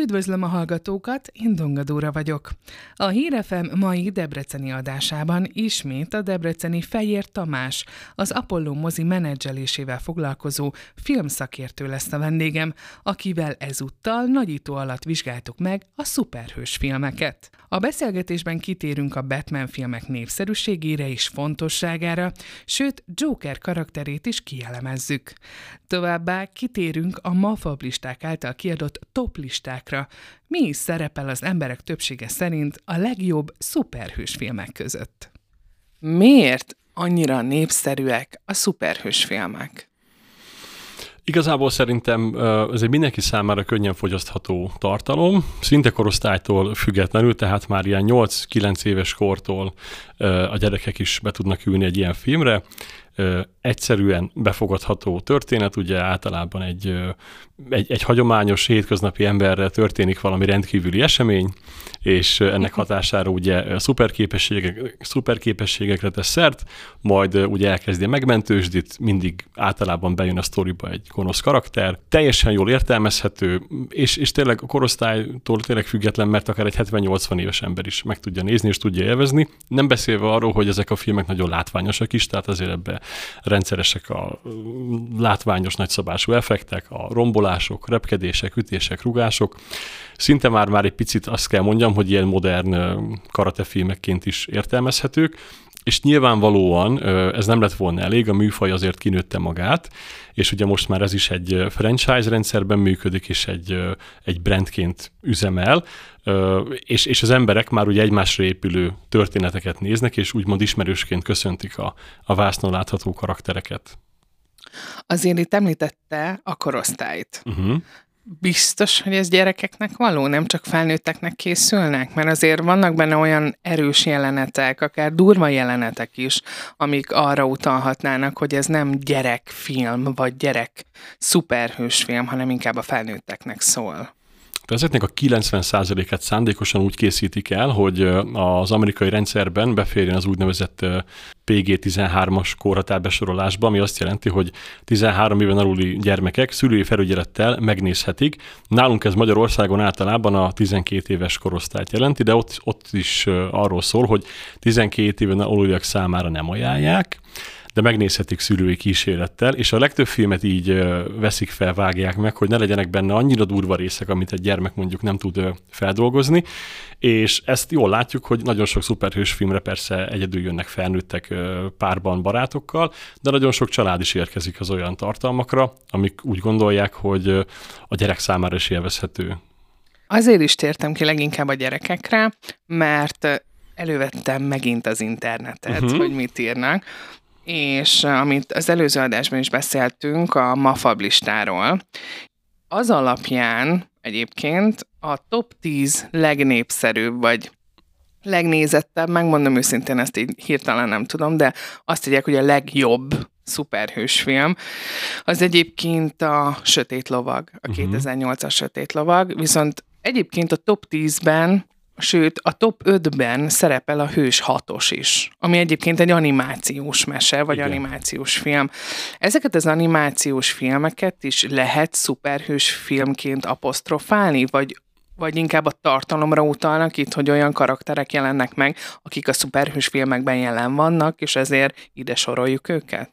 Üdvözlöm a hallgatókat, én Dongadóra vagyok. A Hírefem mai debreceni adásában ismét a debreceni Fejér Tamás, az Apollo mozi menedzselésével foglalkozó filmszakértő lesz a vendégem, akivel ezúttal nagyító alatt vizsgáltuk meg a szuperhős filmeket. A beszélgetésben kitérünk a Batman filmek népszerűségére és fontosságára, sőt Joker karakterét is kielemezzük. Továbbá kitérünk a mafablisták által kiadott top listákra, mi is szerepel az emberek többsége szerint a legjobb szuperhős filmek között. Miért annyira népszerűek a szuperhős filmek? Igazából szerintem ez egy mindenki számára könnyen fogyasztható tartalom, szinte korosztálytól függetlenül, tehát már ilyen 8-9 éves kortól a gyerekek is be tudnak ülni egy ilyen filmre. Egyszerűen befogadható történet, ugye általában egy, egy, egy hagyományos hétköznapi emberre történik valami rendkívüli esemény, és ennek hatására ugye szuperképességek, szuperképességekre tesz szert, majd ugye elkezdi a megmentősdit, mindig általában bejön a sztoriba egy gonosz karakter, teljesen jól értelmezhető, és, és tényleg a korosztálytól tényleg független, mert akár egy 70-80 éves ember is meg tudja nézni, és tudja élvezni. Nem beszélve arról, hogy ezek a filmek nagyon látványosak is, tehát azért ebbe rendszeresek a látványos nagyszabású effektek, a rombolások, repkedések, ütések, rugások. Szinte már már egy picit azt kell mondjam, hogy ilyen modern karatefilmekként is értelmezhetők, és nyilvánvalóan ez nem lett volna elég, a műfaj azért kinőtte magát, és ugye most már ez is egy franchise rendszerben működik, és egy, egy brandként üzemel, és, és az emberek már ugye egymásra épülő történeteket néznek, és úgymond ismerősként köszöntik a, a vásznon látható karaktereket. Azért itt említette a korosztályt. Uh-huh biztos, hogy ez gyerekeknek való, nem csak felnőtteknek készülnek? Mert azért vannak benne olyan erős jelenetek, akár durva jelenetek is, amik arra utalhatnának, hogy ez nem gyerekfilm, vagy gyerek szuperhős film, hanem inkább a felnőtteknek szól. Ezeknek a 90%-át szándékosan úgy készítik el, hogy az amerikai rendszerben beférjen az úgynevezett PG-13-as korhatárbesorolásba, ami azt jelenti, hogy 13 éven aluli gyermekek szülői felügyelettel megnézhetik. Nálunk ez Magyarországon általában a 12 éves korosztályt jelenti, de ott, ott is arról szól, hogy 12 éven aluliak számára nem ajánlják de megnézhetik szülői kísérettel, és a legtöbb filmet így veszik fel, vágják meg, hogy ne legyenek benne annyira durva részek, amit egy gyermek mondjuk nem tud feldolgozni, és ezt jól látjuk, hogy nagyon sok szuperhős filmre persze egyedül jönnek felnőttek párban, barátokkal, de nagyon sok család is érkezik az olyan tartalmakra, amik úgy gondolják, hogy a gyerek számára is élvezhető. Azért is tértem ki leginkább a gyerekekre, mert elővettem megint az internetet, uh-huh. hogy mit írnak, és amit az előző adásban is beszéltünk a MAFAB listáról, az alapján egyébként a top 10 legnépszerűbb, vagy legnézettebb, megmondom őszintén, ezt így hirtelen nem tudom, de azt tudják, hogy a legjobb szuperhős film, az egyébként a Sötét Lovag, a uh-huh. 2008-as Sötét Lovag, viszont egyébként a top 10-ben sőt a top 5-ben szerepel a Hős 6-os is, ami egyébként egy animációs mese, vagy Igen. animációs film. Ezeket az animációs filmeket is lehet szuperhős filmként apostrofálni, vagy vagy inkább a tartalomra utalnak itt, hogy olyan karakterek jelennek meg, akik a szuperhős filmekben jelen vannak, és ezért ide soroljuk őket?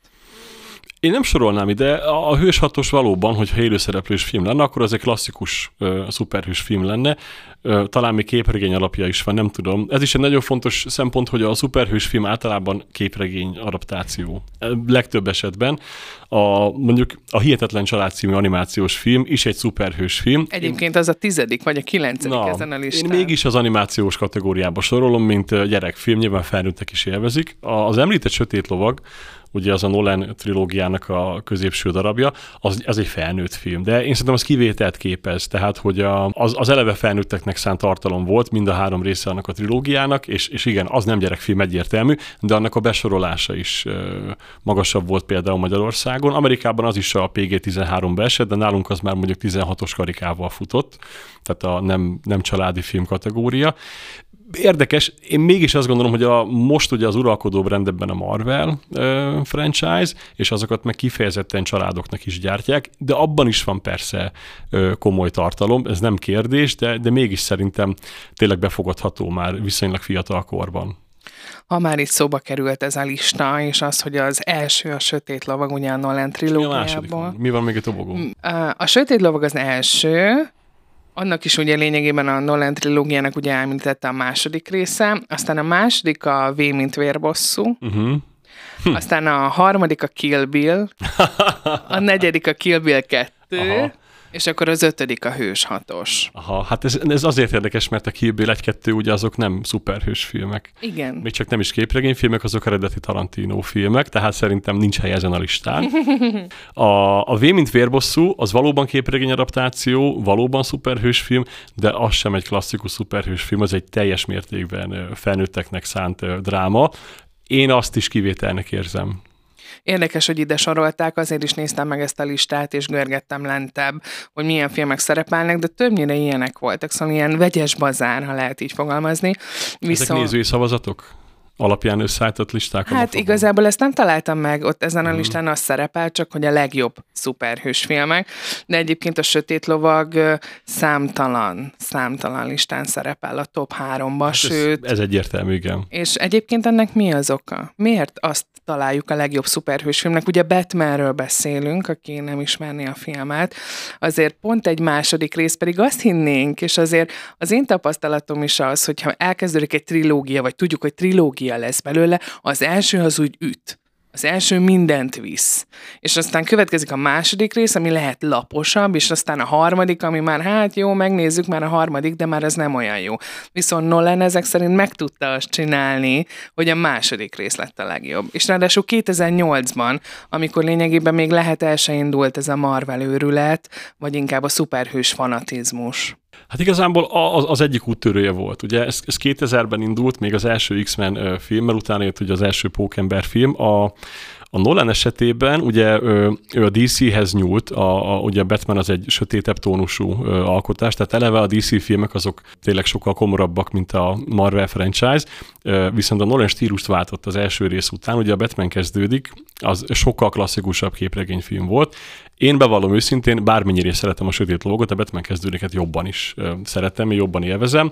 Én nem sorolnám ide, a hős hatos valóban, hogyha élőszereplős film lenne, akkor ez egy klasszikus uh, szuperhős film lenne, uh, talán még képregény alapja is van, nem tudom. Ez is egy nagyon fontos szempont, hogy a szuperhős film általában képregény adaptáció. Legtöbb esetben a, mondjuk a Hihetetlen Család című animációs film is egy szuperhős film. Egyébként az a tizedik vagy a kilencedik Na, ezen a listán. Én mégis az animációs kategóriába sorolom, mint gyerekfilm, nyilván felnőttek is élvezik. Az említett Sötét Lovag, ugye az a Nolan trilógiának a középső darabja, az, az egy felnőtt film. De én szerintem az kivételt képez, tehát hogy a, az, az eleve felnőtteknek szánt tartalom volt, mind a három része annak a trilógiának, és, és igen, az nem gyerekfilm egyértelmű, de annak a besorolása is magasabb volt például Magyarországon. Amerikában az is a PG-13-ba esett, de nálunk az már mondjuk 16-os karikával futott, tehát a nem, nem családi film kategória érdekes, én mégis azt gondolom, hogy a, most ugye az uralkodó rendben a Marvel ö, franchise, és azokat meg kifejezetten családoknak is gyártják, de abban is van persze ö, komoly tartalom, ez nem kérdés, de, de mégis szerintem tényleg befogadható már viszonylag fiatal korban ha már itt szóba került ez a lista, és az, hogy az első a Sötét Lovag, ugye a Nolan trilógiából. Mi, Mi van még a tobogó? A Sötét Lovag az első, annak is ugye lényegében a Nolan trilógiának ugye említette a második része, aztán a második a V mint vérbosszú, uh-huh. Hm. Aztán a harmadik a Kill Bill, a negyedik a Kill Bill 2, Aha. És akkor az ötödik a hős hatos. Aha, hát ez, ez azért érdekes, mert a Kill Bill 1-2 ugye azok nem szuperhős filmek. Igen. Még csak nem is képregényfilmek, azok eredeti Tarantino filmek, tehát szerintem nincs hely ezen a listán. A, a V mint vérbosszú, az valóban képregény adaptáció, valóban szuperhős film, de az sem egy klasszikus szuperhős film, az egy teljes mértékben felnőtteknek szánt dráma. Én azt is kivételnek érzem. Érdekes, hogy ide sorolták, azért is néztem meg ezt a listát, és görgettem lentebb, hogy milyen filmek szerepelnek, de többnyire ilyenek voltak, szóval ilyen vegyes bazár, ha lehet így fogalmazni. Viszont... Ezek nézői szavazatok? alapján összeállított listák? Hát igazából ezt nem találtam meg, ott ezen a hmm. listán az szerepel, csak hogy a legjobb szuperhős filmek, de egyébként a Sötét Lovag számtalan, számtalan listán szerepel a top háromba, hát sőt... Ez, ez egyértelmű, igen. És egyébként ennek mi az oka? Miért azt találjuk a legjobb szuperhős filmnek? Ugye Batmanről beszélünk, aki nem ismerné a filmet, azért pont egy második rész pedig azt hinnénk, és azért az én tapasztalatom is az, hogyha elkezdődik egy trilógia, vagy tudjuk, hogy trilógia lesz belőle, az első az úgy üt. Az első mindent visz. És aztán következik a második rész, ami lehet laposabb, és aztán a harmadik, ami már hát jó, megnézzük már a harmadik, de már ez nem olyan jó. Viszont Nolan ezek szerint meg tudta azt csinálni, hogy a második rész lett a legjobb. És ráadásul 2008-ban, amikor lényegében még lehet el se indult ez a Marvel őrület, vagy inkább a szuperhős fanatizmus. Hát igazából az, az egyik úttörője volt. Ugye ez, ez 2000-ben indult, még az első X-Men filmmel, utána jött ugye az első Pókember film. A, a Nolan esetében ugye ő, ő a DC-hez nyúlt, a, a, ugye Batman az egy sötétebb tónusú ö, alkotás, tehát eleve a DC filmek azok tényleg sokkal komorabbak, mint a Marvel franchise, ö, viszont a Nolan stílust váltott az első rész után, ugye a Batman kezdődik, az sokkal klasszikusabb képregényfilm volt, én bevallom őszintén, bármennyire szeretem a Sötét Lovagot, a Batman kezdődéket jobban is szeretem, jobban élvezem,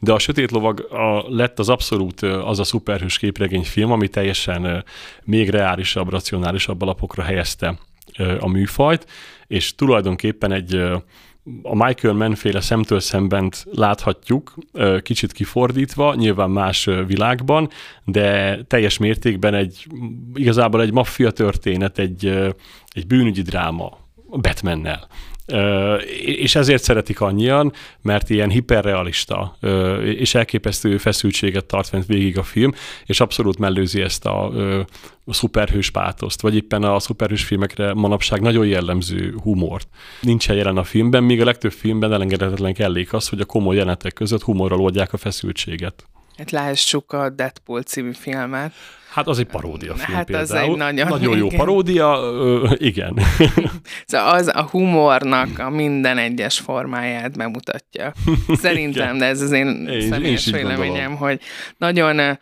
de a Sötét Lovag a, lett az abszolút az a szuperhős képregényfilm, ami teljesen még reálisabb, racionálisabb alapokra helyezte a műfajt, és tulajdonképpen egy a Michael Mann-féle szemtől szemben láthatjuk, kicsit kifordítva, nyilván más világban, de teljes mértékben egy, igazából egy maffia történet, egy, egy bűnügyi dráma Batmannel. És ezért szeretik annyian, mert ilyen hiperrealista és elképesztő feszültséget tart fent végig a film, és abszolút mellőzi ezt a, a szuperhős pátoszt, vagy éppen a szuperhős filmekre manapság nagyon jellemző humort. Nincs jelen a filmben, míg a legtöbb filmben elengedhetetlen kellék az, hogy a komoly jelenetek között humorral oldják a feszültséget. Hát lássuk a Deadpool című filmet. Hát az egy paródia film hát például. Az egy nagyon, nagyon jó igen. paródia, ö, igen. Szóval az a humornak a minden egyes formáját bemutatja. Szerintem, de ez az én, én személyes én véleményem, hogy nagyon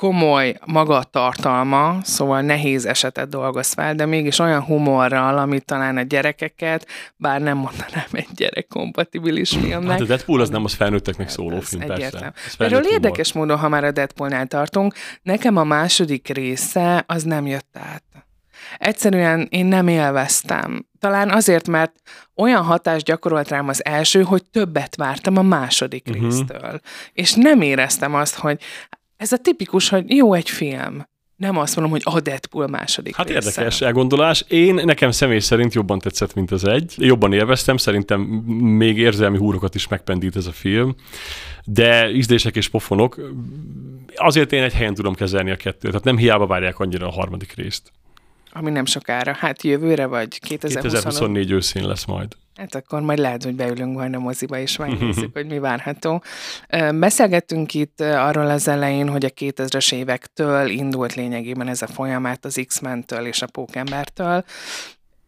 komoly magatartalma, szóval nehéz esetet dolgoz fel, de mégis olyan humorral, amit talán a gyerekeket, bár nem mondanám egy gyerek kompatibilis filmnek. Hát a Deadpool az nem az felnőtteknek hát szóló film, persze. Erről érdekes módon, ha már a Deadpoolnál tartunk, nekem a második része az nem jött át. Egyszerűen én nem élveztem. Talán azért, mert olyan hatást gyakorolt rám az első, hogy többet vártam a második uh-huh. résztől. És nem éreztem azt, hogy ez a tipikus, hogy jó egy film. Nem azt mondom, hogy a Deadpool második Hát része. érdekes elgondolás. Én nekem személy szerint jobban tetszett, mint az egy. Jobban élveztem, szerintem még érzelmi húrokat is megpendít ez a film. De ízdések és pofonok, azért én egy helyen tudom kezelni a kettőt. Tehát nem hiába várják annyira a harmadik részt. Ami nem sokára. Hát jövőre vagy 2025? 2024 őszén lesz majd. Hát akkor majd lehet, hogy beülünk majd a moziba, és megnézzük, hogy mi várható. Beszélgettünk itt arról az elején, hogy a 2000-es évektől indult lényegében ez a folyamat az X-Men-től és a Pókembertől.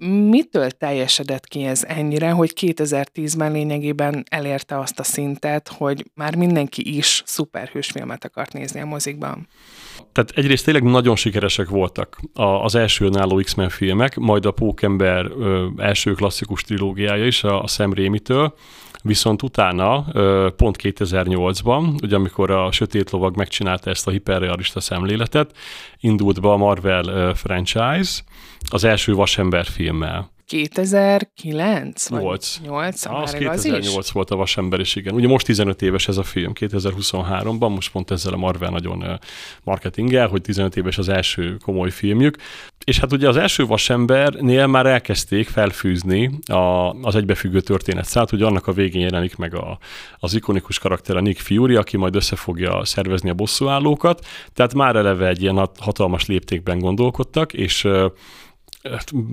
Mitől teljesedett ki ez ennyire, hogy 2010-ben lényegében elérte azt a szintet, hogy már mindenki is szuperhősfilmet akart nézni a mozikban? Tehát egyrészt tényleg nagyon sikeresek voltak az első önálló X-Men filmek, majd a Pókember első klasszikus trilógiája is, a Sam Raimi-től, Viszont utána, pont 2008-ban, ugye amikor a Sötét Lovag megcsinálta ezt a hiperrealista szemléletet, indult be a Marvel franchise az első Vasember filmmel. 2009? 8. 8, ah, az 2008 az volt a Vasember is, igen. Ugye most 15 éves ez a film, 2023-ban, most pont ezzel a Marvel nagyon marketingel, hogy 15 éves az első komoly filmjük. És hát ugye az első Vasembernél már elkezdték felfűzni a, az egybefüggő történet szállt, hogy annak a végén jelenik meg a, az ikonikus karakter, a Nick Fury, aki majd össze fogja szervezni a bosszúállókat. Tehát már eleve egy ilyen hatalmas léptékben gondolkodtak, és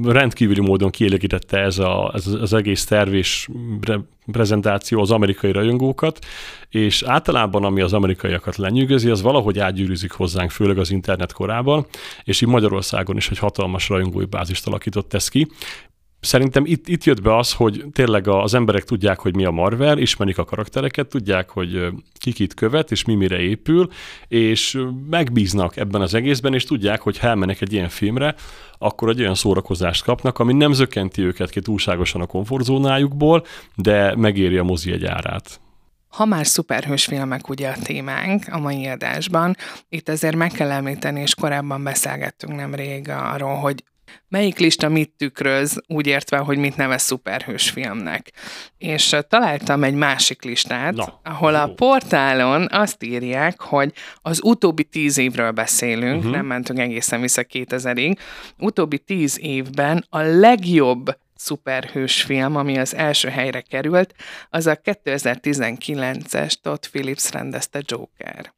rendkívüli módon kielégítette ez, a, ez az egész terv és prezentáció az amerikai rajongókat, és általában ami az amerikaiakat lenyűgözi, az valahogy átgyűrűzik hozzánk, főleg az internet korában, és így Magyarországon is egy hatalmas rajongói bázist alakított ez ki, Szerintem itt, itt jött be az, hogy tényleg az emberek tudják, hogy mi a Marvel, ismerik a karaktereket, tudják, hogy ki kit követ, és mi mire épül, és megbíznak ebben az egészben, és tudják, hogy ha elmennek egy ilyen filmre, akkor egy olyan szórakozást kapnak, ami nem zökkenti őket ki túlságosan a komfortzónájukból, de megéri a mozi egy árát. Ha már szuperhős filmek ugye a témánk a mai adásban, itt azért meg kell említeni, és korábban beszélgettünk nemrég arról, hogy melyik lista mit tükröz, úgy értve, hogy mit nevez szuperhős filmnek. És találtam egy másik listát, Na, ahol a portálon azt írják, hogy az utóbbi tíz évről beszélünk, uh-huh. nem mentünk egészen vissza 2000-ig, utóbbi tíz évben a legjobb szuperhős film, ami az első helyre került, az a 2019-es Todd Phillips rendezte Joker.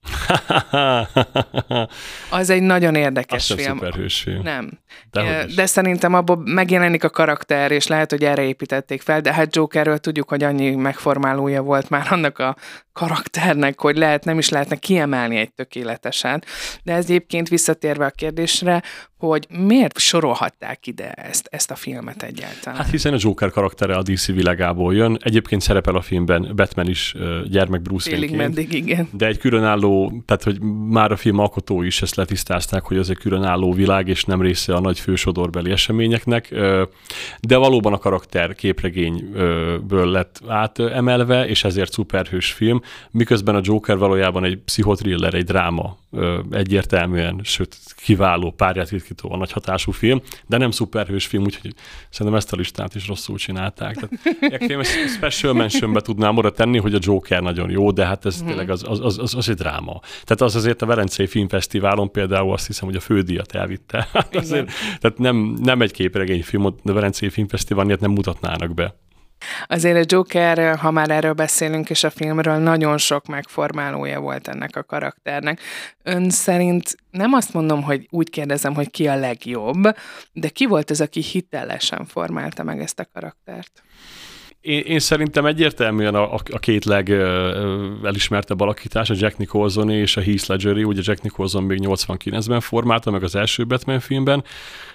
az egy nagyon érdekes az film. szuperhős film. Nem. De, de szerintem abból megjelenik a karakter, és lehet, hogy erre építették fel, de hát Jokerről tudjuk, hogy annyi megformálója volt már annak a karakternek, hogy lehet, nem is lehetne kiemelni egy tökéletesen. De ez egyébként visszatérve a kérdésre, hogy miért sorolhatták ide ezt, ezt a filmet egyáltalán? Hát hiszen a Joker karaktere a DC világából jön. Egyébként szerepel a filmben Batman is gyermek Bruce Félig meddig, igen. De egy különálló, tehát hogy már a film alkotó is ezt letisztázták, hogy ez egy különálló világ, és nem része a nagy fősodorbeli eseményeknek. De valóban a karakter képregényből lett átemelve, és ezért szuperhős film, miközben a Joker valójában egy pszichotriller, egy dráma egyértelműen, sőt kiváló, párját ritkító, nagy hatású film, de nem szuperhős film, úgyhogy szerintem ezt a listát is rosszul csinálták. Tehát, én ezt special mentionbe tudnám oda tenni, hogy a Joker nagyon jó, de hát ez mm-hmm. tényleg az, az, az, az, az egy dráma. Tehát az azért a Velencei Filmfesztiválon például azt hiszem, hogy a fődíjat elvitte. Hát azért, tehát nem, nem egy képregényfilm, a Velencei Filmfesztiválon nem mutatnának be. Azért a Joker, ha már erről beszélünk, és a filmről nagyon sok megformálója volt ennek a karakternek. Ön szerint nem azt mondom, hogy úgy kérdezem, hogy ki a legjobb, de ki volt az, aki hitelesen formálta meg ezt a karaktert? Én, én szerintem egyértelműen a, a két legelismertebb alakítás, a Jack nicholson és a Heath ledger ugye Jack Nicholson még 89-ben formálta meg az első Batman filmben,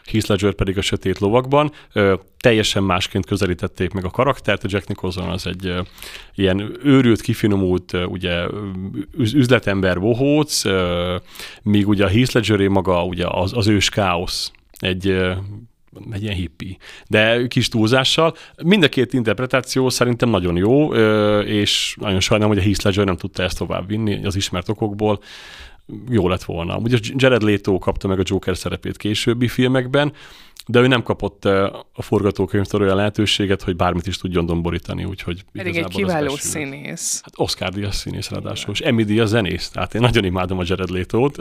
Heath Ledger pedig a Sötét Lovakban. Ö, teljesen másként közelítették meg a karaktert, a Jack Nicholson az egy ö, ilyen őrült, kifinomult, ö, ugye üzletember bohóc, ö, míg ugye a Heath Ledger maga ugye az, az ős káosz, egy egy ilyen hippi. De kis túlzással. Mind a két interpretáció szerintem nagyon jó, és nagyon sajnálom, hogy a Heath Ledger nem tudta ezt tovább vinni az ismert okokból. Jó lett volna. Ugye Jared Leto kapta meg a Joker szerepét későbbi filmekben, de ő nem kapott a forgatókönyvtől olyan lehetőséget, hogy bármit is tudjon domborítani, úgyhogy Pedig egy kiváló színész. Hát Oscar díjas színész ráadásul, és Emmy díjas zenész, tehát én nagyon imádom a Jared Leto-t,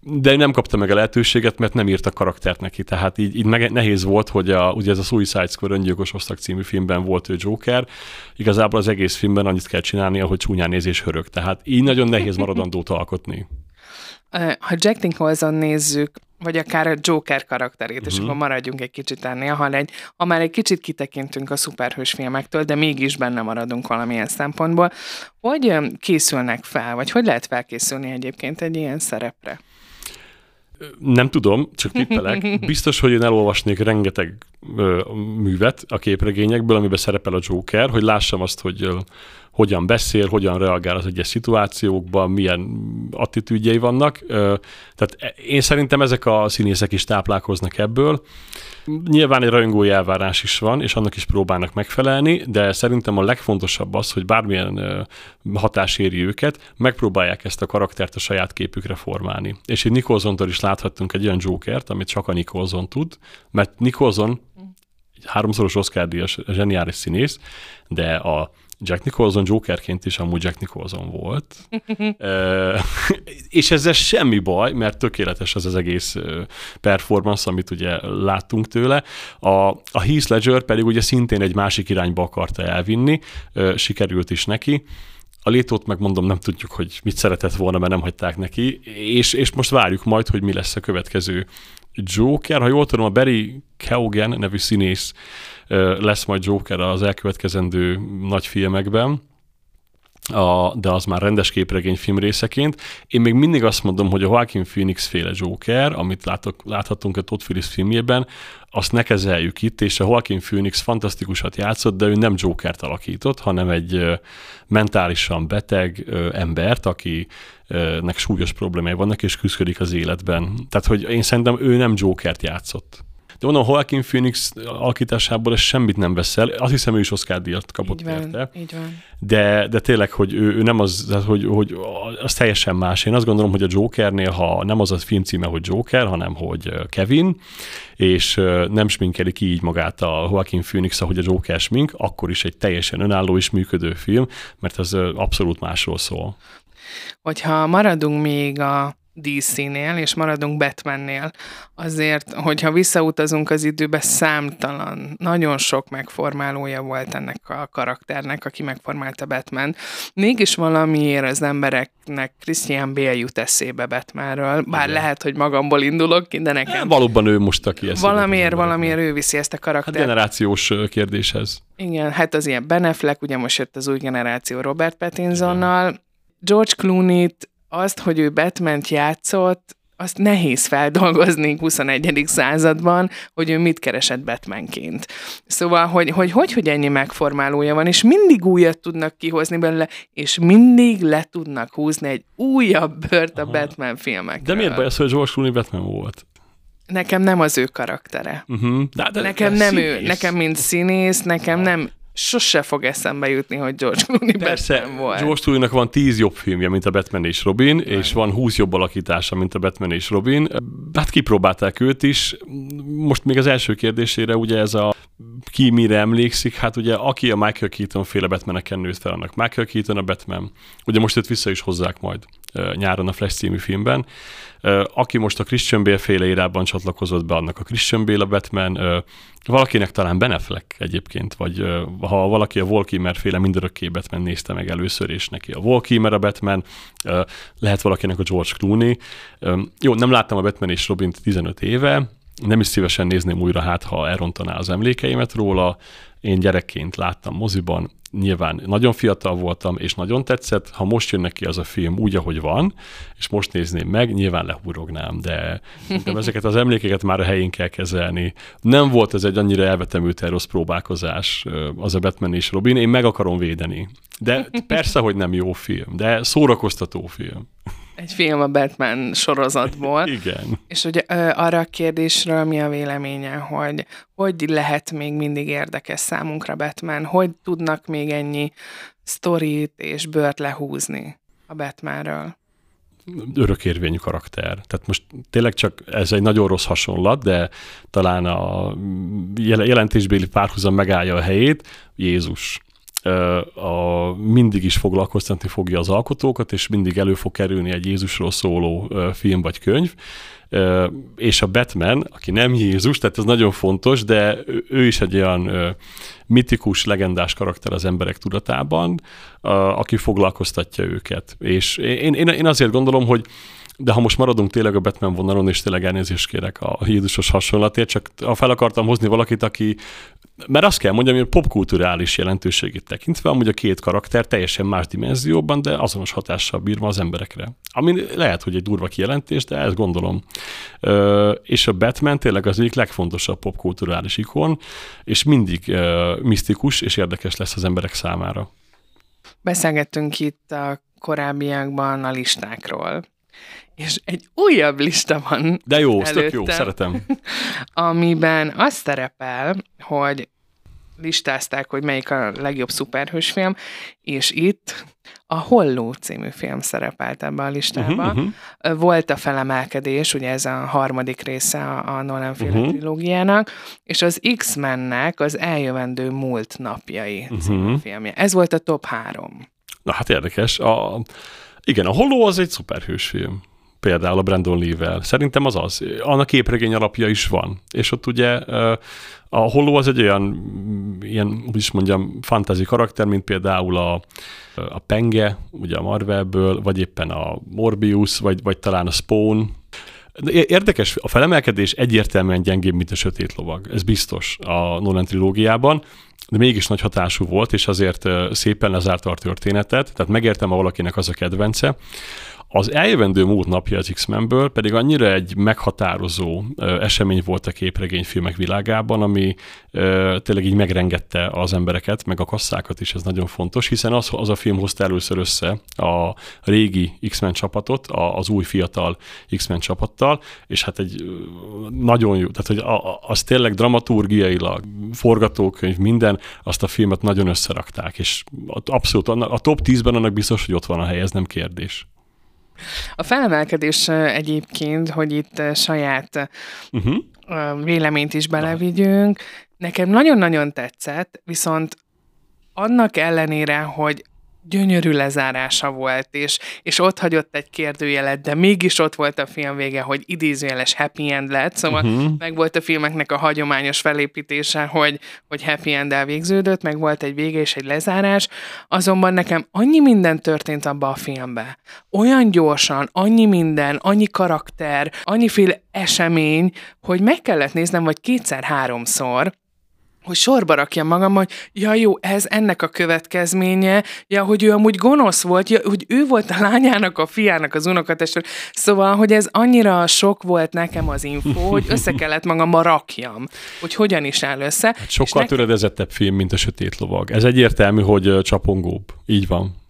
de ő nem kapta meg a lehetőséget, mert nem írt a karaktert neki, tehát így, így nehéz volt, hogy a, ugye ez a Suicide Squad öngyilkos osztag című filmben volt ő Joker, igazából az egész filmben annyit kell csinálni, hogy csúnyán nézés hörög, tehát így nagyon nehéz maradandót alkotni. Ha Jack Nicholson nézzük, vagy akár a Joker karakterét, uh-huh. és mhm. akkor maradjunk egy kicsit ennél, ha, egy, ha már egy kicsit kitekintünk a szuperhős filmektől, de mégis benne maradunk valamilyen szempontból, hogy készülnek fel, vagy hogy lehet felkészülni egyébként egy ilyen szerepre? Nem tudom, csak tippelek. Biztos, hogy én elolvasnék rengeteg ö, művet a képregényekből, amiben szerepel a Joker, hogy lássam azt, hogy ö, hogyan beszél, hogyan reagál az egyes szituációkban, milyen attitűdjei vannak. Tehát én szerintem ezek a színészek is táplálkoznak ebből. Nyilván egy rajongói elvárás is van, és annak is próbálnak megfelelni, de szerintem a legfontosabb az, hogy bármilyen hatás éri őket, megpróbálják ezt a karaktert a saját képükre formálni. És így Nicholsontól is láthattunk egy olyan Jokert, amit csak a Nicholson tud, mert Nicholson háromszoros Oscar-díjas zseniális színész, de a Jack Nicholson Jokerként is amúgy Jack Nicholson volt. e, és ezzel semmi baj, mert tökéletes az az egész performance, amit ugye láttunk tőle. A, a Heath Ledger pedig ugye szintén egy másik irányba akarta elvinni, e, sikerült is neki. A létót megmondom, nem tudjuk, hogy mit szeretett volna, mert nem hagyták neki, és, és most várjuk majd, hogy mi lesz a következő Joker. Ha jól tudom, a Barry Keoghan nevű színész lesz majd Joker az elkövetkezendő nagy filmekben, a, de az már rendes képregény film részeként. Én még mindig azt mondom, hogy a Joaquin Phoenix féle Joker, amit látok, láthatunk a Todd Phillips filmjében, azt ne kezeljük itt, és a Joaquin Phoenix fantasztikusat játszott, de ő nem Jokert alakított, hanem egy mentálisan beteg embert, akinek súlyos problémái vannak, és küzdik az életben. Tehát, hogy én szerintem ő nem Jokert játszott. De mondom, Joaquin Phoenix alakításából ez semmit nem veszel. Azt hiszem, ő is Oscar díjat kapott így van, érte. Így van. De, de tényleg, hogy ő, ő nem az, hogy, hogy az teljesen más. Én azt gondolom, hogy a Jokernél, ha nem az a film címe, hogy Joker, hanem hogy Kevin, és nem sminkeli ki így magát a Joaquin Phoenix, ahogy a Joker smink, akkor is egy teljesen önálló és működő film, mert ez abszolút másról szól. Hogyha maradunk még a DC-nél, és maradunk Batmannél, azért, hogyha visszautazunk az időbe, számtalan, nagyon sok megformálója volt ennek a karakternek, aki megformálta Batman. Mégis valamiért az embereknek Christian Bale jut eszébe Batmanről, bár Igen. lehet, hogy magamból indulok ki, de nekem... Valóban ő most aki eszébe. Valamiért, valamiért ő viszi ezt a karaktert. Hát generációs kérdéshez. Igen, hát az ilyen Ben Affleck, ugye most jött az új generáció Robert Pattinsonnal, George Clooney-t azt, hogy ő batman játszott, azt nehéz feldolgozni 21. században, hogy ő mit keresett Batmanként. Szóval, hogy hogy, hogy, hogy ennyi megformálója van, és mindig újat tudnak kihozni belőle, és mindig le tudnak húzni egy újabb bört a Aha. Batman filmek. De miért baj az, hogy George Clooney Batman volt? Nekem nem az ő karaktere. Uh-huh. De, de, nekem de nem színész. ő, nekem mint színész, nekem nem sose fog eszembe jutni, hogy George Clooney Persze, Batman volt. George Clooney-nak van tíz jobb filmje, mint a Batman és Robin, Nem. és van húsz jobb alakítása, mint a Batman és Robin. Hát kipróbálták őt is. Most még az első kérdésére ugye ez a ki mire emlékszik, hát ugye aki a Michael Keaton féle Batman-eken nőtt fel, annak Michael Keaton a Batman. Ugye most őt vissza is hozzák majd nyáron a Flash című filmben. Aki most a Christian Bale féle irában csatlakozott be, annak a Christian Bale a Batman, valakinek talán Ben Affleck egyébként, vagy ha valaki a Volkimer féle mindörökké Batman nézte meg először, és neki a Volkimer a Batman, lehet valakinek a George Clooney. Jó, nem láttam a Batman és Robin 15 éve, nem is szívesen nézném újra, hát ha elrontaná az emlékeimet róla. Én gyerekként láttam moziban, nyilván nagyon fiatal voltam, és nagyon tetszett. Ha most jön neki az a film úgy, ahogy van, és most nézném meg, nyilván lehúrognám, de ezeket az emlékeket már a helyén kell kezelni. Nem volt ez egy annyira elvetemült rossz próbálkozás az a Batman és Robin, én meg akarom védeni. De persze, hogy nem jó film, de szórakoztató film. Egy film a Batman sorozatból. Igen. És hogy ö, arra a kérdésről mi a véleménye, hogy hogy lehet még mindig érdekes számunkra Batman, hogy tudnak még ennyi sztorit és bört lehúzni a Batmanről? örökérvényű karakter. Tehát most tényleg csak ez egy nagyon rossz hasonlat, de talán a jelentésbéli párhuzam megállja a helyét. Jézus a, mindig is foglalkoztatni fogja az alkotókat, és mindig elő fog kerülni egy Jézusról szóló film vagy könyv, és a Batman, aki nem Jézus, tehát ez nagyon fontos, de ő is egy olyan mitikus, legendás karakter az emberek tudatában, aki foglalkoztatja őket. És én, én, én azért gondolom, hogy de ha most maradunk tényleg a Batman vonalon, és tényleg elnézést kérek a Jézusos hasonlatért, csak fel akartam hozni valakit, aki mert azt kell mondjam, hogy a popkulturális jelentőségét tekintve, amúgy a két karakter teljesen más dimenzióban, de azonos hatással bírva az emberekre. Ami lehet, hogy egy durva kijelentés, de ezt gondolom. Ö, és a Batman tényleg az egyik legfontosabb popkulturális ikon, és mindig ö, misztikus és érdekes lesz az emberek számára. Beszélgettünk itt a korábbiakban a listákról. És egy újabb lista van. De jó, ez tök jó, szeretem. amiben az szerepel, hogy listázták, hogy melyik a legjobb szuperhősfilm, és itt a Holló című film szerepelt ebbe a listába. Uh-huh, uh-huh. Volt a felemelkedés, ugye ez a harmadik része a Nolan film uh-huh. trilógiának, és az X-mennek az eljövendő múlt napjai uh-huh. című filmje. Ez volt a top három. Na hát érdekes. A, igen, a Holló az egy szuperhősfilm például a Brandon Lee-vel. Szerintem az az. Annak képregény alapja is van. És ott ugye a Hollow az egy olyan, ilyen, úgy is mondjam, fantasy karakter, mint például a, a Penge, ugye a Marvelből, vagy éppen a Morbius, vagy, vagy talán a Spawn, Érdekes, a felemelkedés egyértelműen gyengébb, mint a Sötét Lovag. Ez biztos a Nolan trilógiában, de mégis nagy hatású volt, és azért szépen lezárta a történetet, tehát megértem, ha valakinek az a kedvence. Az eljövendő múlt napja az X-Menből pedig annyira egy meghatározó ö, esemény volt a képregényfilmek világában, ami ö, tényleg így megrengette az embereket, meg a kasszákat is, ez nagyon fontos, hiszen az, az a film hozta először össze a régi X-Men csapatot, a, az új fiatal X-Men csapattal, és hát egy nagyon jó, tehát hogy a, az tényleg dramaturgiailag, forgatókönyv, minden, azt a filmet nagyon összerakták, és abszolút a top 10-ben annak biztos, hogy ott van a hely, ez nem kérdés. A felemelkedés egyébként, hogy itt saját uh-huh. véleményt is belevigyünk, nekem nagyon-nagyon tetszett, viszont annak ellenére, hogy gyönyörű lezárása volt, és, és ott hagyott egy kérdőjelet, de mégis ott volt a film vége, hogy idézőjeles happy end lett, szóval uh-huh. meg volt a filmeknek a hagyományos felépítése, hogy, hogy happy end elvégződött, meg volt egy vége és egy lezárás, azonban nekem annyi minden történt abba a filmbe. Olyan gyorsan, annyi minden, annyi karakter, annyiféle esemény, hogy meg kellett néznem, vagy kétszer-háromszor, hogy sorba rakjam magam, hogy ja jó, ez ennek a következménye, ja, hogy ő amúgy gonosz volt, ja, hogy ő volt a lányának, a fiának az unokatestő. Szóval, hogy ez annyira sok volt nekem az info, hogy össze kellett magammal rakjam, hogy hogyan is áll össze. Hát sokkal nekem... töredezettebb film, mint a Sötét Lovag. Ez egyértelmű, hogy csapongóbb. Így van.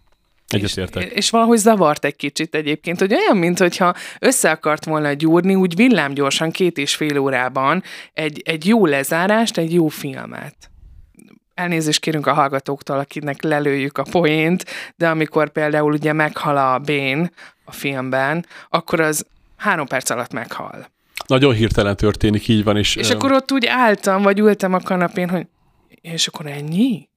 Egyetértek. És, és valahogy zavart egy kicsit egyébként, hogy olyan, mintha össze akart volna gyúrni úgy villámgyorsan két és fél órában egy, egy jó lezárást, egy jó filmet. Elnézést kérünk a hallgatóktól, akinek lelőjük a poént, de amikor például ugye meghal a Bén a filmben, akkor az három perc alatt meghal. Nagyon hirtelen történik, így van. És, és akkor ott úgy álltam, vagy ültem a kanapén, hogy és akkor ennyi?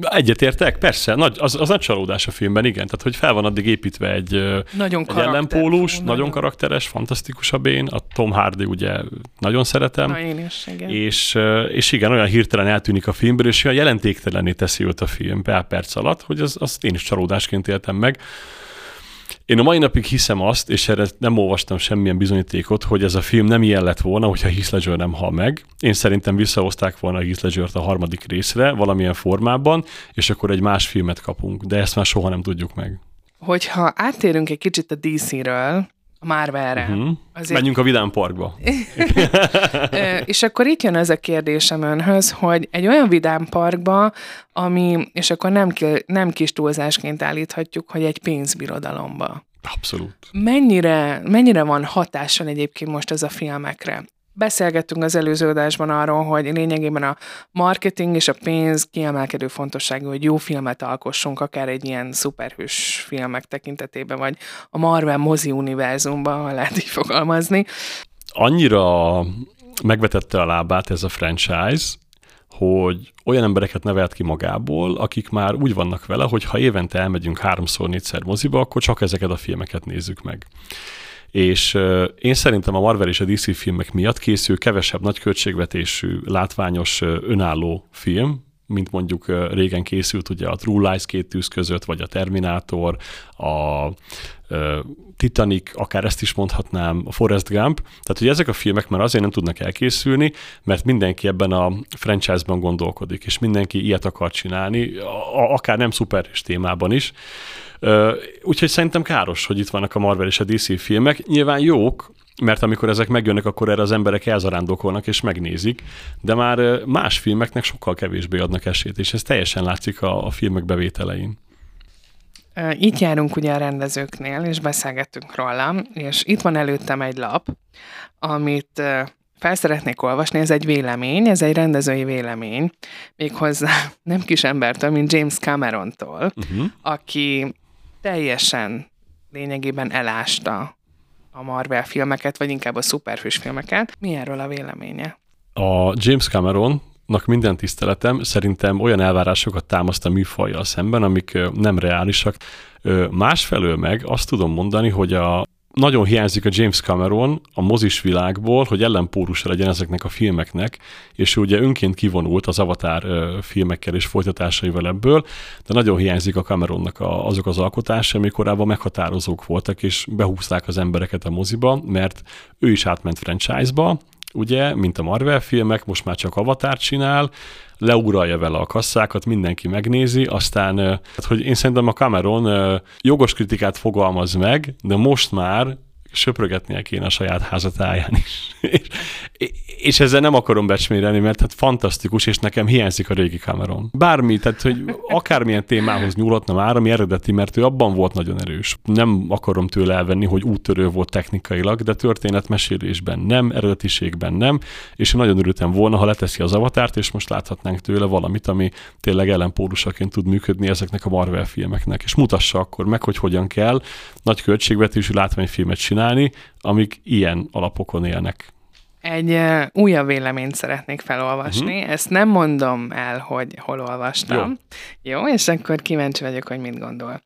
Egyetértek, persze, nagy, az, az nagy csalódás a filmben, igen. Tehát, hogy fel van addig építve egy, nagyon egy ellenpólus, nagyon, nagyon karakteres, fantasztikus a Bén, a Tom Hardy ugye nagyon szeretem. Na, én is, igen. És, és igen, olyan hirtelen eltűnik a filmből, és olyan jelentéktelené teszi őt a film pár perc alatt, hogy az, azt én is csalódásként éltem meg. Én a mai napig hiszem azt, és erre nem olvastam semmilyen bizonyítékot, hogy ez a film nem ilyen lett volna, hogyha Heath Ledger nem hal meg. Én szerintem visszahozták volna Heath ledger a harmadik részre valamilyen formában, és akkor egy más filmet kapunk, de ezt már soha nem tudjuk meg. Hogyha áttérünk egy kicsit a DC-ről, a Marvelre. Uh-huh. Azért... Menjünk a Vidám Parkba. és akkor itt jön ez a kérdésem önhöz, hogy egy olyan Vidám Parkba, ami, és akkor nem, nem kis túlzásként állíthatjuk, hogy egy pénzbirodalomba. Abszolút. Mennyire, mennyire van hatással egyébként most ez a filmekre? Beszélgettünk az előző adásban arról, hogy lényegében a marketing és a pénz kiemelkedő fontosságú, hogy jó filmet alkossunk, akár egy ilyen szuperhős filmek tekintetében, vagy a Marvel mozi univerzumban, ha lehet így fogalmazni. Annyira megvetette a lábát ez a franchise, hogy olyan embereket nevelt ki magából, akik már úgy vannak vele, hogy ha évente elmegyünk háromszor, négyszer moziba, akkor csak ezeket a filmeket nézzük meg és én szerintem a Marvel és a DC filmek miatt készül kevesebb nagy költségvetésű, látványos, önálló film, mint mondjuk régen készült ugye a True Lies két tűz között, vagy a Terminátor, a Titanic, akár ezt is mondhatnám, a Forrest Gump. Tehát, hogy ezek a filmek már azért nem tudnak elkészülni, mert mindenki ebben a franchise-ban gondolkodik, és mindenki ilyet akar csinálni, akár nem szuperhős témában is. Úgyhogy szerintem káros, hogy itt vannak a Marvel és a DC filmek. Nyilván jók, mert amikor ezek megjönnek, akkor erre az emberek elzarándokolnak és megnézik, de már más filmeknek sokkal kevésbé adnak esélyt, és ez teljesen látszik a, a filmek bevételein. Itt járunk ugye a rendezőknél, és beszélgettünk róla, és itt van előttem egy lap, amit fel szeretnék olvasni, ez egy vélemény, ez egy rendezői vélemény, méghozzá nem kis embertől, mint James Camerontól, uh-huh. aki teljesen lényegében elásta a Marvel filmeket, vagy inkább a szuperhős filmeket. Mi erről a véleménye? A James Cameron minden tiszteletem, szerintem olyan elvárásokat támaszt a műfajjal szemben, amik nem reálisak. Másfelől meg azt tudom mondani, hogy a nagyon hiányzik a James Cameron a mozis világból, hogy ellenpórusa legyen ezeknek a filmeknek, és ugye önként kivonult az Avatar filmekkel és folytatásaival ebből, de nagyon hiányzik a Cameronnak a, azok az alkotásai, amik korábban meghatározók voltak, és behúzták az embereket a moziba, mert ő is átment franchise-ba, ugye, mint a Marvel filmek, most már csak Avatar csinál, leuralja vele a kasszákat, mindenki megnézi, aztán, hát, hogy én szerintem a Cameron jogos kritikát fogalmaz meg, de most már söprögetnie kéne a saját házatáján is. és, és ezzel nem akarom becsmérelni, mert hát fantasztikus, és nekem hiányzik a régi Cameron. Bármi, tehát hogy akármilyen témához nyúlhatna már, ami eredeti, mert ő abban volt nagyon erős. Nem akarom tőle elvenni, hogy úttörő volt technikailag, de történetmesélésben nem, eredetiségben nem, és én nagyon örültem volna, ha leteszi az avatárt, és most láthatnánk tőle valamit, ami tényleg ellenpólusaként tud működni ezeknek a Marvel filmeknek, és mutassa akkor meg, hogy hogyan kell nagy költségvetésű látványfilmet csinálni, amik ilyen alapokon élnek egy uh, újabb véleményt szeretnék felolvasni. Uh-huh. Ezt nem mondom el, hogy hol olvastam. Jó. Jó, és akkor kíváncsi vagyok, hogy mit gondol.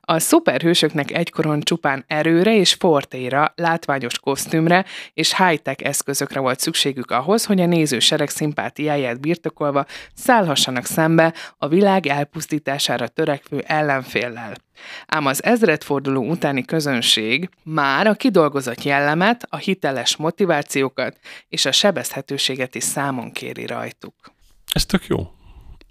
A szuperhősöknek egykoron csupán erőre és fortéra, látványos kosztümre és high-tech eszközökre volt szükségük ahhoz, hogy a nézősereg szimpátiáját birtokolva szállhassanak szembe a világ elpusztítására törekvő ellenféllel. Ám az ezredforduló utáni közönség már a kidolgozott jellemet, a hiteles motivációkat és a sebezhetőséget is számon kéri rajtuk. Ez tök jó.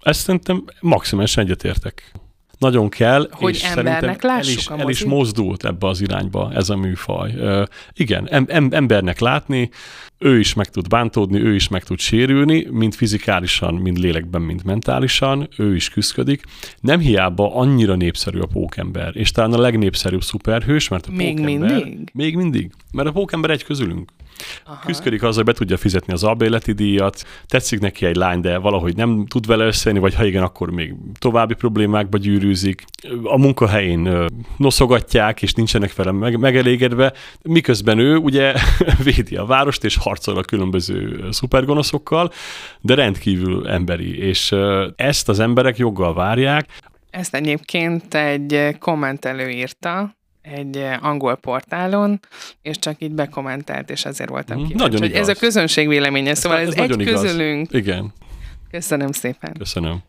Ezt szerintem maximálisan egyetértek nagyon kell, hogy és embernek el is, el is mozdult ebbe az irányba ez a műfaj. Uh, igen, em, em, embernek látni, ő is meg tud bántódni, ő is meg tud sérülni, mind fizikálisan, mind lélekben, mind mentálisan, ő is küzdködik. Nem hiába annyira népszerű a pókember, és talán a legnépszerűbb szuperhős, mert a még pókember... mindig? Még mindig, mert a pókember egy közülünk. Aha. Küzdködik azzal, hogy be tudja fizetni az albéleti díjat, tetszik neki egy lány, de valahogy nem tud vele összejönni, vagy ha igen, akkor még további problémákba gyűrűzik. A munkahelyén noszogatják, és nincsenek vele meg, megelégedve, miközben ő ugye védi a várost, és harcol a különböző szupergonoszokkal, de rendkívül emberi, és ezt az emberek joggal várják. Ezt egyébként egy kommentelő írta, egy eh, angol portálon, és csak így bekommentált, és azért voltam mm, kíváncsi, nagyon igaz. ez a közönség véleménye, szóval ez, ez, egy közülünk. Igen. Köszönöm szépen. Köszönöm.